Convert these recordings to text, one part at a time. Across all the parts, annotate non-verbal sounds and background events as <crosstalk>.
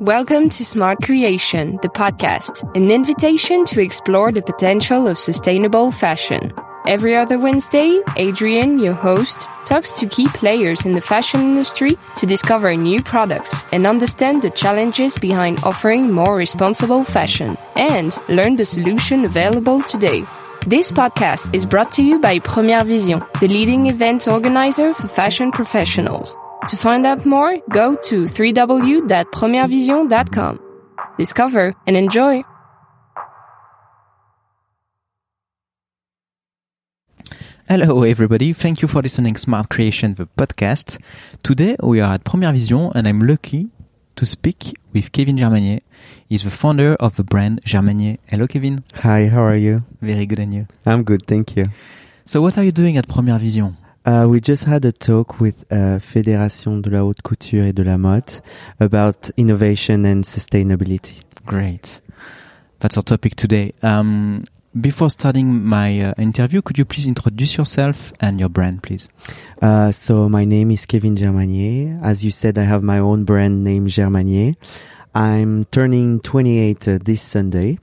Welcome to Smart Creation, the podcast, an invitation to explore the potential of sustainable fashion. Every other Wednesday, Adrian, your host, talks to key players in the fashion industry to discover new products and understand the challenges behind offering more responsible fashion and learn the solution available today. This podcast is brought to you by Première Vision, the leading event organizer for fashion professionals. To find out more, go to www.premierevision.com. Discover and enjoy. Hello everybody, thank you for listening Smart Creation the podcast. Today we are at Première Vision and I'm lucky to speak with Kevin Germanier. He's the founder of the brand Germanier. Hello Kevin. Hi, how are you? Very good and you? I'm good, thank you. So what are you doing at Première Vision? Uh, we just had a talk with uh, Fédération de la Haute Couture et de la Mode about innovation and sustainability. Great. That's our topic today. Um, before starting my uh, interview, could you please introduce yourself and your brand, please? Uh, so my name is Kevin Germanier. As you said, I have my own brand named Germanier. I'm turning 28 uh, this Sunday.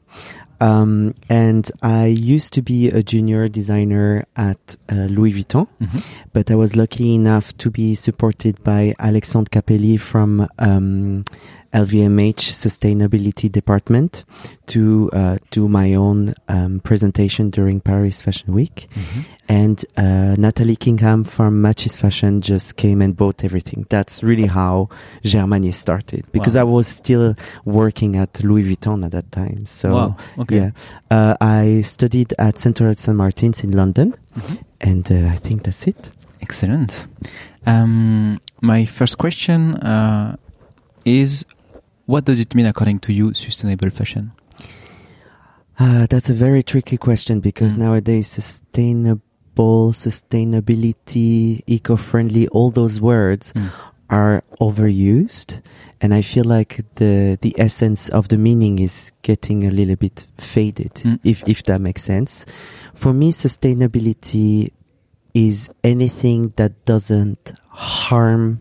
Um, and I used to be a junior designer at uh, Louis Vuitton, Mm-hmm. but I was lucky enough to be supported by Alexandre Capelli from um, LVMH Sustainability Department to uh, do my own um, presentation during Paris Fashion Week. Mm-hmm. And uh, Natalie Kingham from Matches Fashion just came and bought everything. That's really how Germanier started because Wow. I was still working at Louis Vuitton at that time. So wow. Okay. yeah, uh, I studied at Central St. Martin's in London, Mhm. and uh, I think that's it. Excellent. Um, my first question uh, is, what does it mean according to you, sustainable fashion? Uh, that's a very tricky question because Mm. nowadays sustainable, sustainability, eco-friendly, all those words Mm. are overused, and I feel like the the essence of the meaning is getting a little bit faded. Mm. If if that makes sense, for me, sustainability is anything that doesn't harm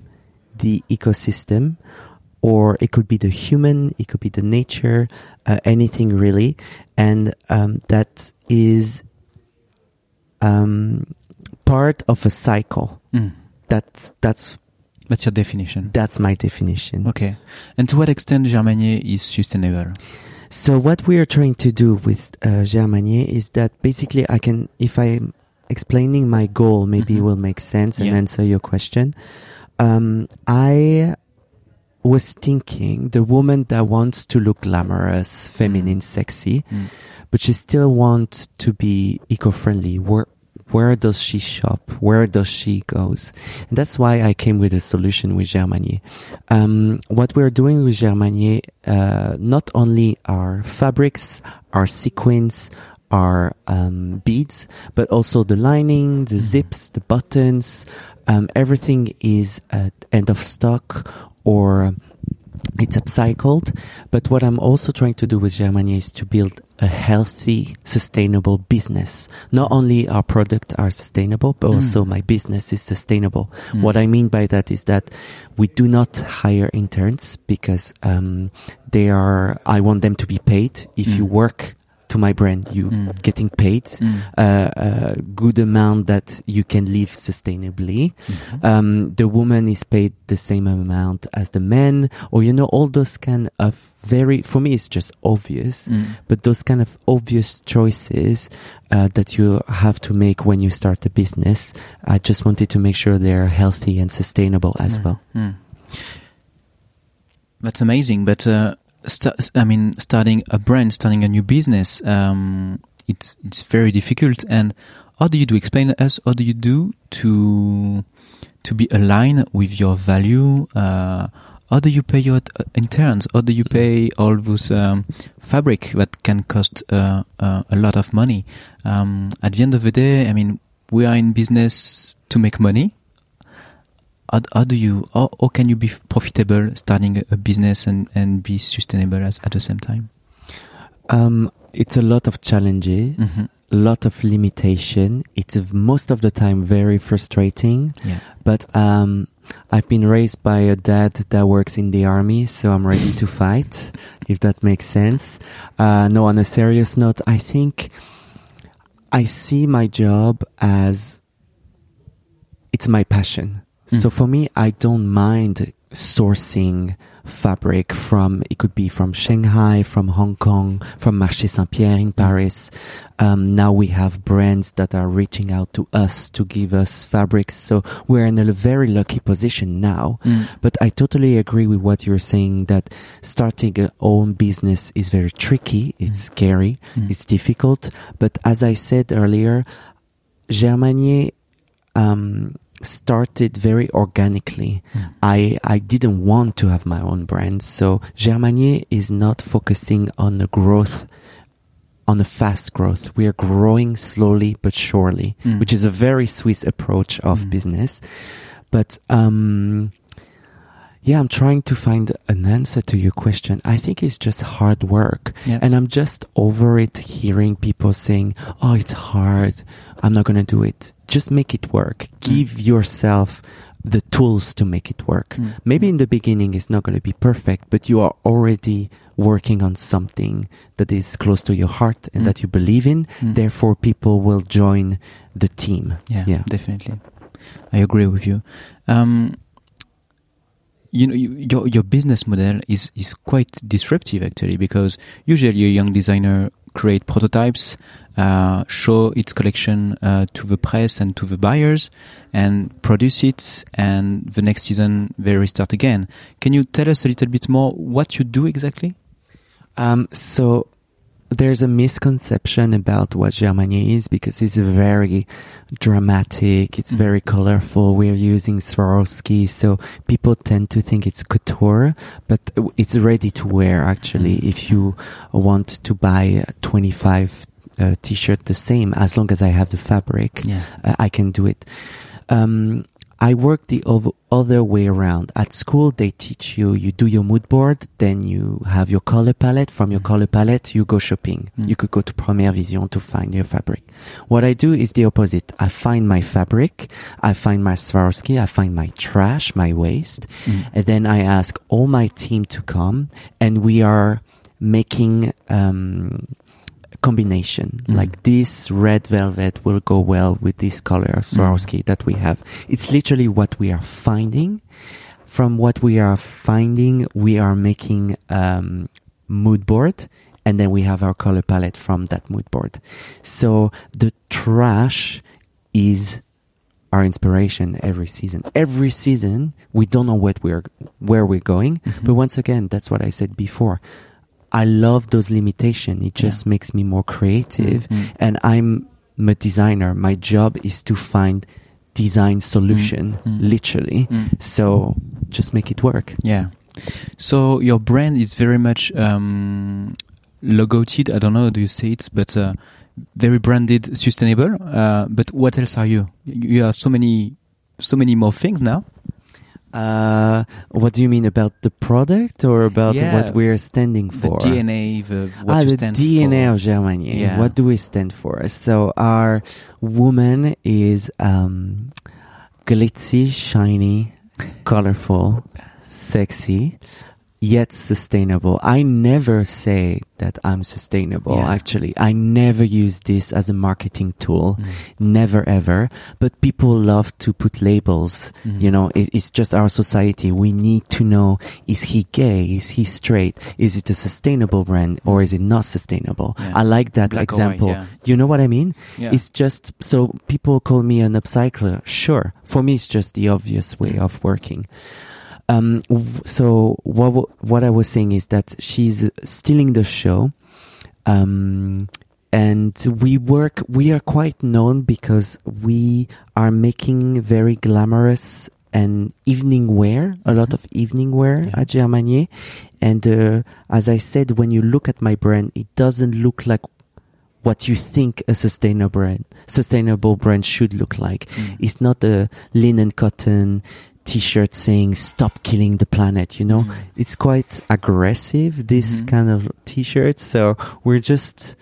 the ecosystem or it could be the human, it could be the nature, uh, anything really, and um, that is um, part of a cycle. Mm. That's that's That's your definition. that's my definition. Okay. And to what extent Germanier is sustainable? So what we are trying to do with uh, Germanier is that basically I can, if I'm explaining my goal, maybe it Mhm. will make sense and Yeah. answer your question. Um, I was thinking the woman that wants to look glamorous, feminine, sexy, Mm. but she still wants to be eco-friendly. Where where does she shop? Where does she goes? And that's why I came with a solution with Germanier. Um, what we're doing with Germanier, uh, not only our fabrics, our sequins, our um, beads, but also the lining, the zips, the buttons. Um, everything is at end of stock or it's upcycled. But what I'm also trying to do with Germanier is to build a healthy, sustainable business. Not only our product are sustainable, but Mm. also my business is sustainable. Mm. What I mean by that is that we do not hire interns because um, they are. I want them to be paid. If you Mm. work to my brand, you Mm. getting paid Mm. uh, a good amount that you can live sustainably. Mhm. Um, the woman is paid the same amount as the man, or you know, all those kind of very. For me, it's just obvious. Mm. But those kind of obvious choices uh, that you have to make when you start a business, I just wanted to make sure they're healthy and sustainable as Mm. well. Mm. That's amazing, but uh, st- I mean, starting a brand, starting a new business, um, it's it's very difficult. And how do you do? Explain us. How do you do to to be aligned with your value? Uh, how do you pay your uh, interns? How do you pay all those um, fabric that can cost uh, uh, a lot of money? Um, at the end of the day, I mean, we are in business to make money how, how do you how, how can you be profitable starting a, business and and be sustainable as, at the same time Um, it's a lot of challenges. Mhm. a lot of limitation. It's most of the time very frustrating. Yeah. But um, I've been raised by a dad that works in the army, so I'm ready to <laughs> fight, if that makes sense. Uh, no, on a serious note, I think I see my job as it's my passion. Mm. So for me, I don't mind sourcing fabric from it could be from Shanghai, from Hong Kong, from Marché Saint-Pierre in Paris. Um, now we have brands that are reaching out to us to give us fabrics. So we're in a very lucky position now. Mm. But I totally agree with what you're saying that starting a own business is very tricky. It's Mm. scary. Mm. It's difficult. But as I said earlier, Germanier um, started very organically. Mm. I, I didn't want to have my own brand. So Germanier is not focusing on the growth, on the fast growth. We are growing slowly but surely, Mm. which is a very Swiss approach of Mm. business. But, um, yeah, I'm trying to find an answer to your question. I think it's just hard work. Yeah. And I'm just over it hearing people saying, Oh, it's hard. I'm not going to do it. Just make it work. Give yourself the tools to make it work. Mm. Maybe in the beginning it's not going to be perfect, but you are already working on something that is close to your heart and Mm. that you believe in. Mm. Therefore, people will join the team. Yeah, Yeah. definitely. I agree with you. Um, you know, you, your your business model is is quite disruptive actually because usually a young designer create prototypes, uh, show its collection uh, to the press and to the buyers, and produce it, and the next season they restart again. Can you tell us a little bit more what you do exactly? Um, so there's a misconception about what Germanier is because it's very dramatic. It's Mm. very colorful. We're using Swarovski, so people tend to think it's couture, but it's ready to wear actually. Mm. If you want to buy 25 uh, t-shirt the same, as long as I have the fabric, Yeah. uh, I can do it. Um, I work the other way around. At school, they teach you, you do your mood board, then you have your color palette. From your Mm. color palette, you go shopping. Mm. You could go to Première Vision to find your fabric. What I do is the opposite. I find my fabric, I find my Swarovski, I find my trash, my waste, Mm. and then I ask all my team to come and we are making, um, combination Mm. like this red velvet will go well with this color Swarovski that we have. It's literally what we are finding. From what we are finding, we are making um, mood board, and then we have our color palette from that mood board. So the trash is our inspiration every season. Every season, we don't know what we're where we're going, Mhm. but once again, that's what I said before. I love those limitations. It just Yeah. makes me more creative. Mm. And I'm a designer. My job is to find design solution, Mm. literally. Mm. So just make it work. Yeah. So your brand is very much um, logoed. I don't know how do you say it, but uh, very branded, sustainable. Uh, but what else are you? You are so many, so many more things now. Uh, what do you mean about the product or about Yeah. what we're standing The for? DNA, the what ah, you the stand DNA for. of Germanier. Yeah. What do we stand for? So our woman is um, glitzy, shiny, colorful, sexy, yet sustainable. I never say that I'm sustainable. Yeah. Actually, I never use this as a marketing tool. Mm. Never ever. But people love to put labels. Mm. You know, it, it's just our society. We need to know, is he gay? Is he straight? Is it a sustainable brand or is it not sustainable? Yeah. I like that Black or white, example. yeah. You know what I mean? It's just, so people call me an upcycler. Sure. For me, it's just the obvious way Mm. of working. Um, so what, what I was saying is that she's stealing the show. Um, and we work, we are quite known because we are making very glamorous and evening wear, a lot of evening wear Yeah. at Germanier. And, uh, as I said, when you look at my brand, it doesn't look like what you think a sustainable brand, sustainable brand should look like. Mm. It's not a linen cotton t-shirt saying stop killing the planet, you know? Mm. It's quite aggressive, this Mhm. kind of t-shirt. So we're just,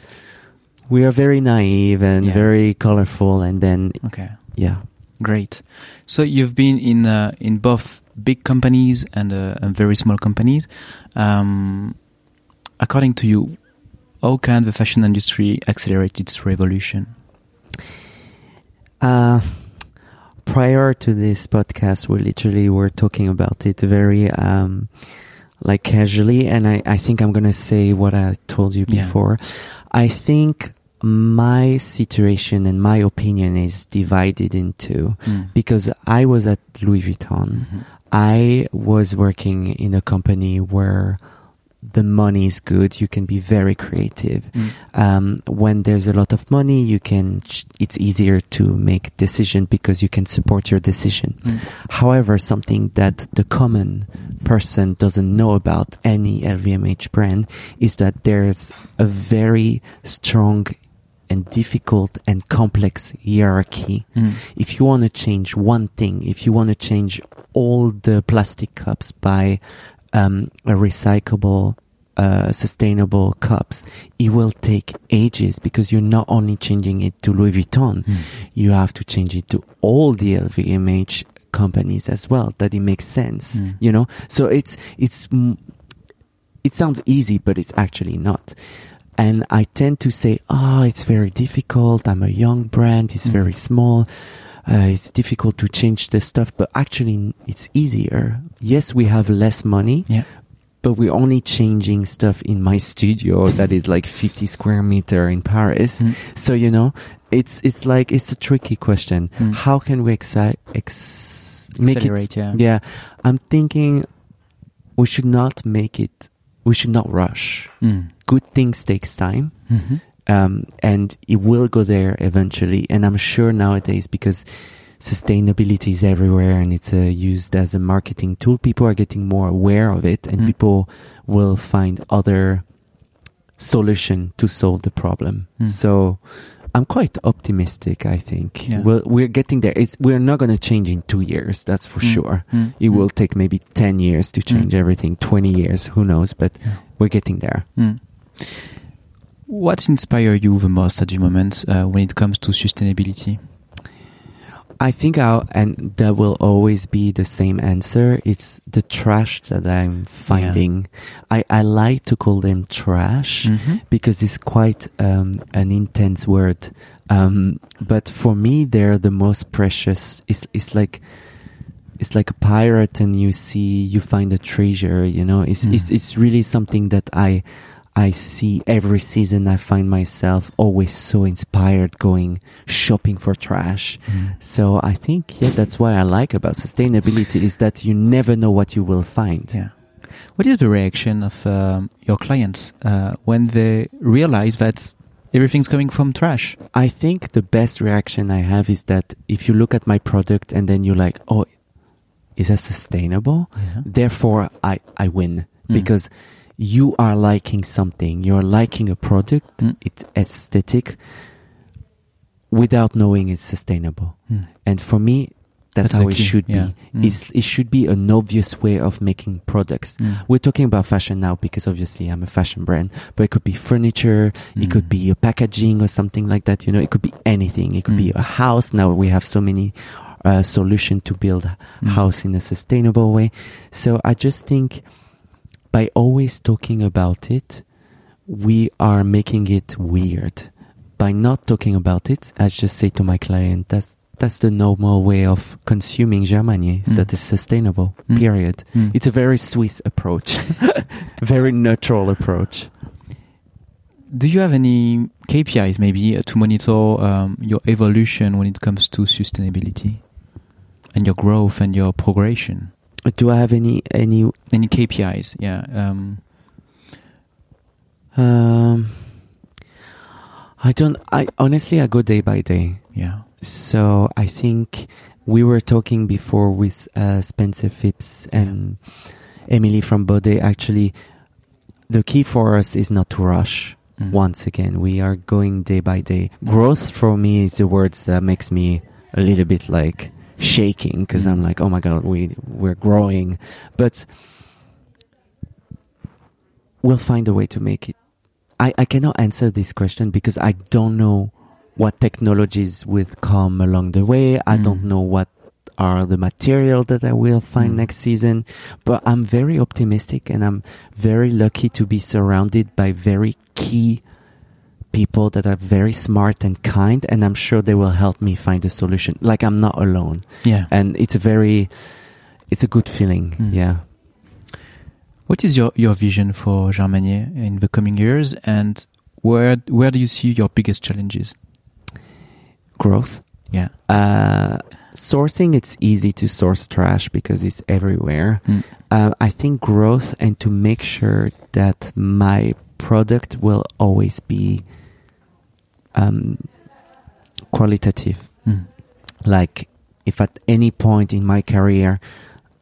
we are very naive and Yeah. very colorful. And then, Okay. yeah. Great. So you've been in uh, in both big companies and, uh, and very small companies. Um, according to you, how can the fashion industry accelerate its revolution? Uh, prior to this podcast, we literally were talking about it very um, like casually, and I, I think I'm gonna say what I told you Yeah. before. I think my situation and my opinion is divided into Mm. because I was at Louis Vuitton. Mhm. I was working in a company where the money is good. You can be very creative. Mm. Um, when there's a lot of money, you can. ch- It's easier to make decision because you can support your decision. Mm. However, something that the common person doesn't know about any LVMH brand is that there's a very strong and difficult and complex hierarchy. Mm. If you want to change one thing, if you want to change all the plastic cups by um, a recyclable, uh, sustainable cups, it will take ages because you're not only changing it to Louis Vuitton, Mm. you have to change it to all the LVMH companies as well. That it makes sense, Mm. you know. So it's it's it sounds easy, but it's actually not. And I tend to say, oh, it's very difficult. I'm a young brand. It's Mm. very small. Uh, it's difficult to change the stuff, but actually it's easier. Yes, we have less money, Yeah. but we're only changing stuff in my studio <coughs> that is like 50 square meter in Paris. Mm. So, you know, it's, it's like, it's a tricky question. Mm. How can we exci- ex- make it Accelerate, yeah. yeah, I'm thinking we should not make it. We should not rush. Mm. Good things takes time, Mhm. Um, and it will go there eventually. And I'm sure nowadays because sustainability is everywhere and it's uh, used as a marketing tool, people are getting more aware of it, and Mm. people will find other solution to solve the problem. Mm. So. I'm quite optimistic. I think Yeah. well, we're getting there. It's, we're not going to change in two years. That's for Mm. sure. Mm. It Mm. will take maybe 10 years to change Mm. everything, 20 years, who knows, but Yeah. we're getting there. What inspires you the most at the moment uh, when it comes to sustainability? I think I'll, and that will always be the same answer. It's the trash that I'm finding. I, I like to call them trash Mhm. because it's quite um, an intense word. Um, but for me, they're the most precious. It's, it's like, it's like a pirate and you see, you find a treasure, you know, it's, Mm. it's, it's really something that I, I see every season. I find myself always so inspired going shopping for trash. Mm. So I think, yeah, that's what I like about sustainability is that you never know what you will find. Yeah. What is the reaction of um, your clients uh, when they realize that everything's coming from trash? I think the best reaction I have is that if you look at my product and then you're like, oh, is that sustainable? Yeah. Therefore, I, I win Mm. because you are liking something. You're liking a product. Mm. It's aesthetic without knowing it's sustainable. Mm. And for me, that's, That's how it key, should yeah. be. Mm. It should be an obvious way of making products. Mm. We're talking about fashion now because obviously I'm a fashion brand, but it could be furniture, it Mm. could be a packaging or something like that. You know, it could be anything. It could be Mm. a house. Now we have so many uh, solution to build a Mm. house in a sustainable way. So I just think by always talking about it, we are making it weird. By not talking about it, I just say to my client, that's that's the normal way of consuming Germanier. Is Mm. that it's sustainable. Mm. Period. Mm. It's a very Swiss approach, <laughs> very neutral approach. Do you have any KPIs maybe uh, to monitor um, your evolution when it comes to sustainability and your growth and your progression? Do I have any any? Any KPIs? Yeah. Um, Um, I don't. I honestly, I go day by day. yeah. So I think we were talking before with uh, Spencer Phipps and Emily from Bode. Actually, the key for us is not to rush. Mm. Once again, we are going day by day. Growth for me is the words that makes me a little bit like shaking because I'm like, oh my god, we we're growing, but we'll find a way to make it. I, I cannot answer this question because I don't know what technologies will come along the way. I Mm. don't know what are the material that I will find Mm. next season, but I'm very optimistic and I'm very lucky to be surrounded by very key people that are very smart and kind and I'm sure they will help me find a solution. Like I'm not alone. Yeah. And it's a very it's a good feeling. Mm. Yeah. What is your, your vision for Germanier in the coming years, and where where do you see your biggest challenges? Growth. Yeah. Uh, sourcing, it's easy to source trash because it's everywhere. Mm. Uh, I think growth and to make sure that my product will always be um, qualitative. Mm. Like, if at any point in my career,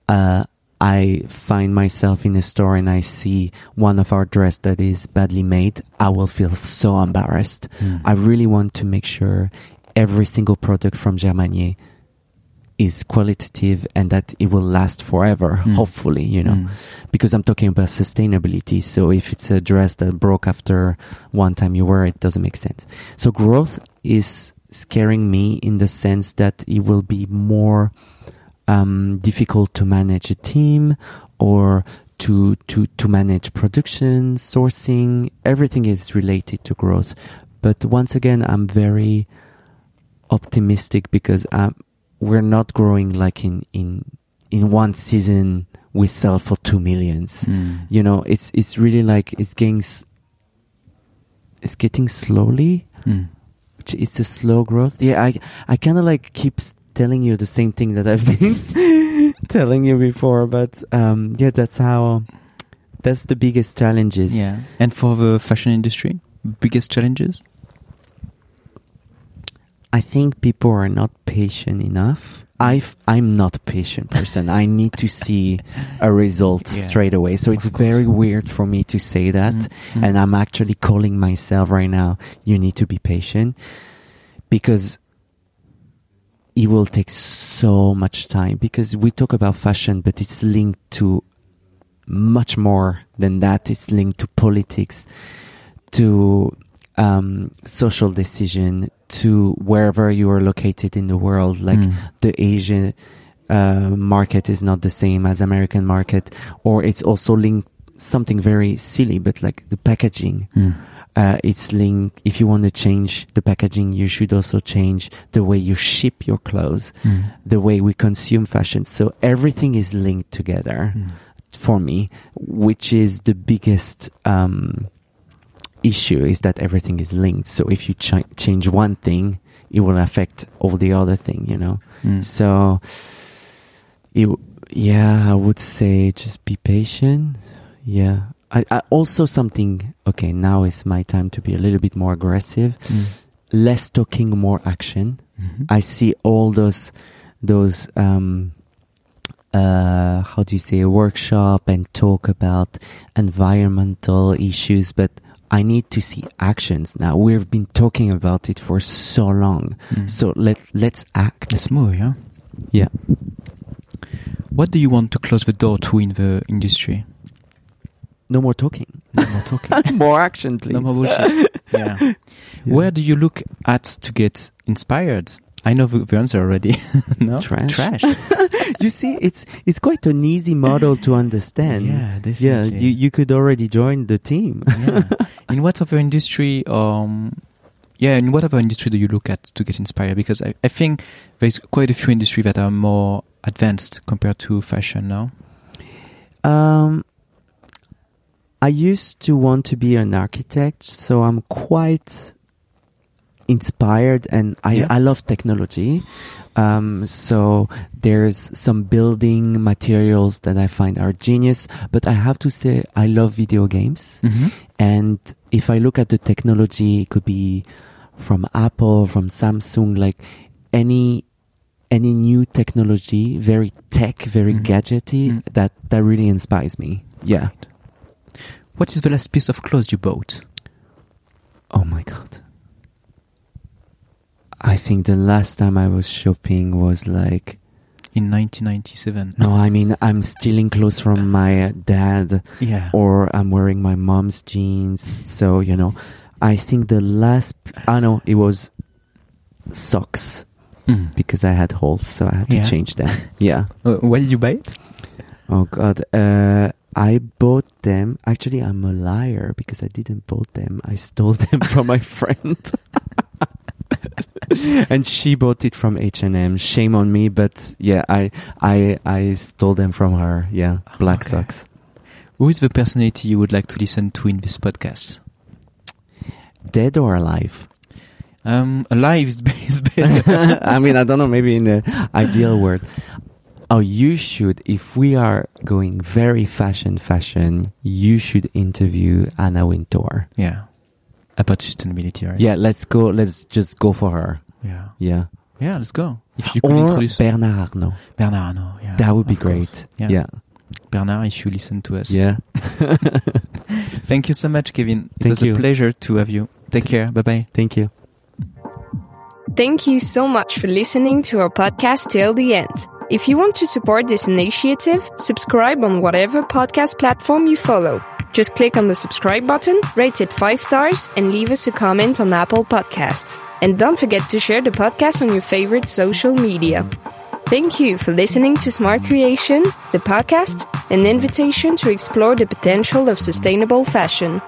uh, I find myself in a store and I see one of our dress that is badly made, I will feel so embarrassed. Mm. I really want to make sure every single product from Germanier is qualitative and that it will last forever, Mm. hopefully, you know, Mm. because I'm talking about sustainability. So if it's a dress that broke after one time you wear it, it doesn't make sense. So growth is scaring me in the sense that it will be more um, difficult to manage a team or to to to manage production, sourcing. Everything is related to growth. But once again, I'm very optimistic because um, we're not growing like in in in one season we sell for two millions. Mm. You know, it's it's really like it's getting it's getting slowly. Mm. It's- a slow growth. Yeah, I I kind of like keep telling you the same thing that I've <laughs> been <laughs> telling you before, but um, yeah, that's how. That's the biggest challenges. Yeah. And for the fashion industry, biggest challenges? I think people are not patient enough. i I'm not a patient person. I need to see a result <laughs> Yeah. straight away. So it's very weird for me to say that. Mm. Mm. And I'm actually calling myself right now, you need to be patient because it will take so much time because we talk about fashion, but it's linked to much more than that. It's linked to politics, to um, social decision, to wherever you are located in the world. Like Mm. the Asian uh, market is not the same as American market, or it's also linked something very silly, but like the packaging. Mm. Uh, it's linked. If you want to change the packaging, you should also change the way you ship your clothes, Mm. the way we consume fashion. So everything is linked together Mm. for me, which is the biggest um, issue is that everything is linked. So if you ch- change one thing, it will affect all the other thing, you know. Mm. So, it, yeah, I would say just be patient. Yeah. I, I also something, okay, now is my time to be a little bit more aggressive. Mm. Less talking, more action. Mhm. I see all those, those, um, uh, how do you say, workshop and talk about environmental issues, but I need to see actions now. We've been talking about it for so long. Mm. So let, let's act. Let's move, yeah? Yeah. What do you want to close the door to in the industry? No more talking. No more talking. <laughs> more action, please. no more bullshit. <laughs> yeah. Where do you look at to get inspired? I know the, answer already. <laughs> no? Trash. Trash. <laughs> you see, it's it's quite an easy model to understand. Yeah, Yeah, you, you could already join the team. <laughs> yeah. In what other industry, um, yeah, in what other industry do you look at to get inspired? Because I, I think there's quite a few industries that are more advanced compared to fashion now. Um, I used to want to be an architect, so I'm quite inspired and I, Yeah. I love technology. Um, so there's some building materials that I find are genius, but I have to say I love video games. Mm-hmm. And if I look at the technology, it could be from Apple, from Samsung, like any any new technology, very tech, very Mhm. gadgety, Mm. that that really inspires me. Yeah. What is the last piece of clothes you bought? Oh my god. I think the last time I was shopping was like In 1997. no, I mean I'm stealing clothes from my dad Yeah. or I'm wearing my mom's jeans. So, you know, I think the last, I know it was socks Mm. because I had holes, so I had to Yeah. change them. <laughs> yeah. Uh, where did you buy it? Oh God. Uh, I bought them. Actually, I'm a liar because I didn't bought them. I stole <laughs> them from my friend. <laughs> <laughs> and she bought it from H&M. Shame on me, but yeah, I I I stole them from her. Yeah, black Okay. socks. Who is the personality you would like to listen to in this podcast? Dead or alive? Um, alive is <laughs> better. <laughs> I mean, I don't know, maybe in the ideal world. Oh, you should, if we are going very fashion, fashion, you should interview Anna Wintour. yeah. About sustainability, right? Yeah, let's go, let's just go for her. Yeah. Yeah. Yeah, let's go. If you could Or introduce Bernard Arnault. Bernard Arnault, yeah. that would be of course. great. Yeah. Yeah. Bernard, if you listen to us. Yeah. <laughs> Thank you so much, Kevin. It Thank was you. a pleasure to have you. Take care. Bye bye. Thank you. Thank you so much for listening to our podcast till the end. If you want to support this initiative, subscribe on whatever podcast platform you follow. Just click on the subscribe button, rate it 5 stars, and leave us a comment on Apple Podcasts. And don't forget to share the podcast on your favorite social media. Thank you for listening to Smart Creation, the podcast, an invitation to explore the potential of sustainable fashion.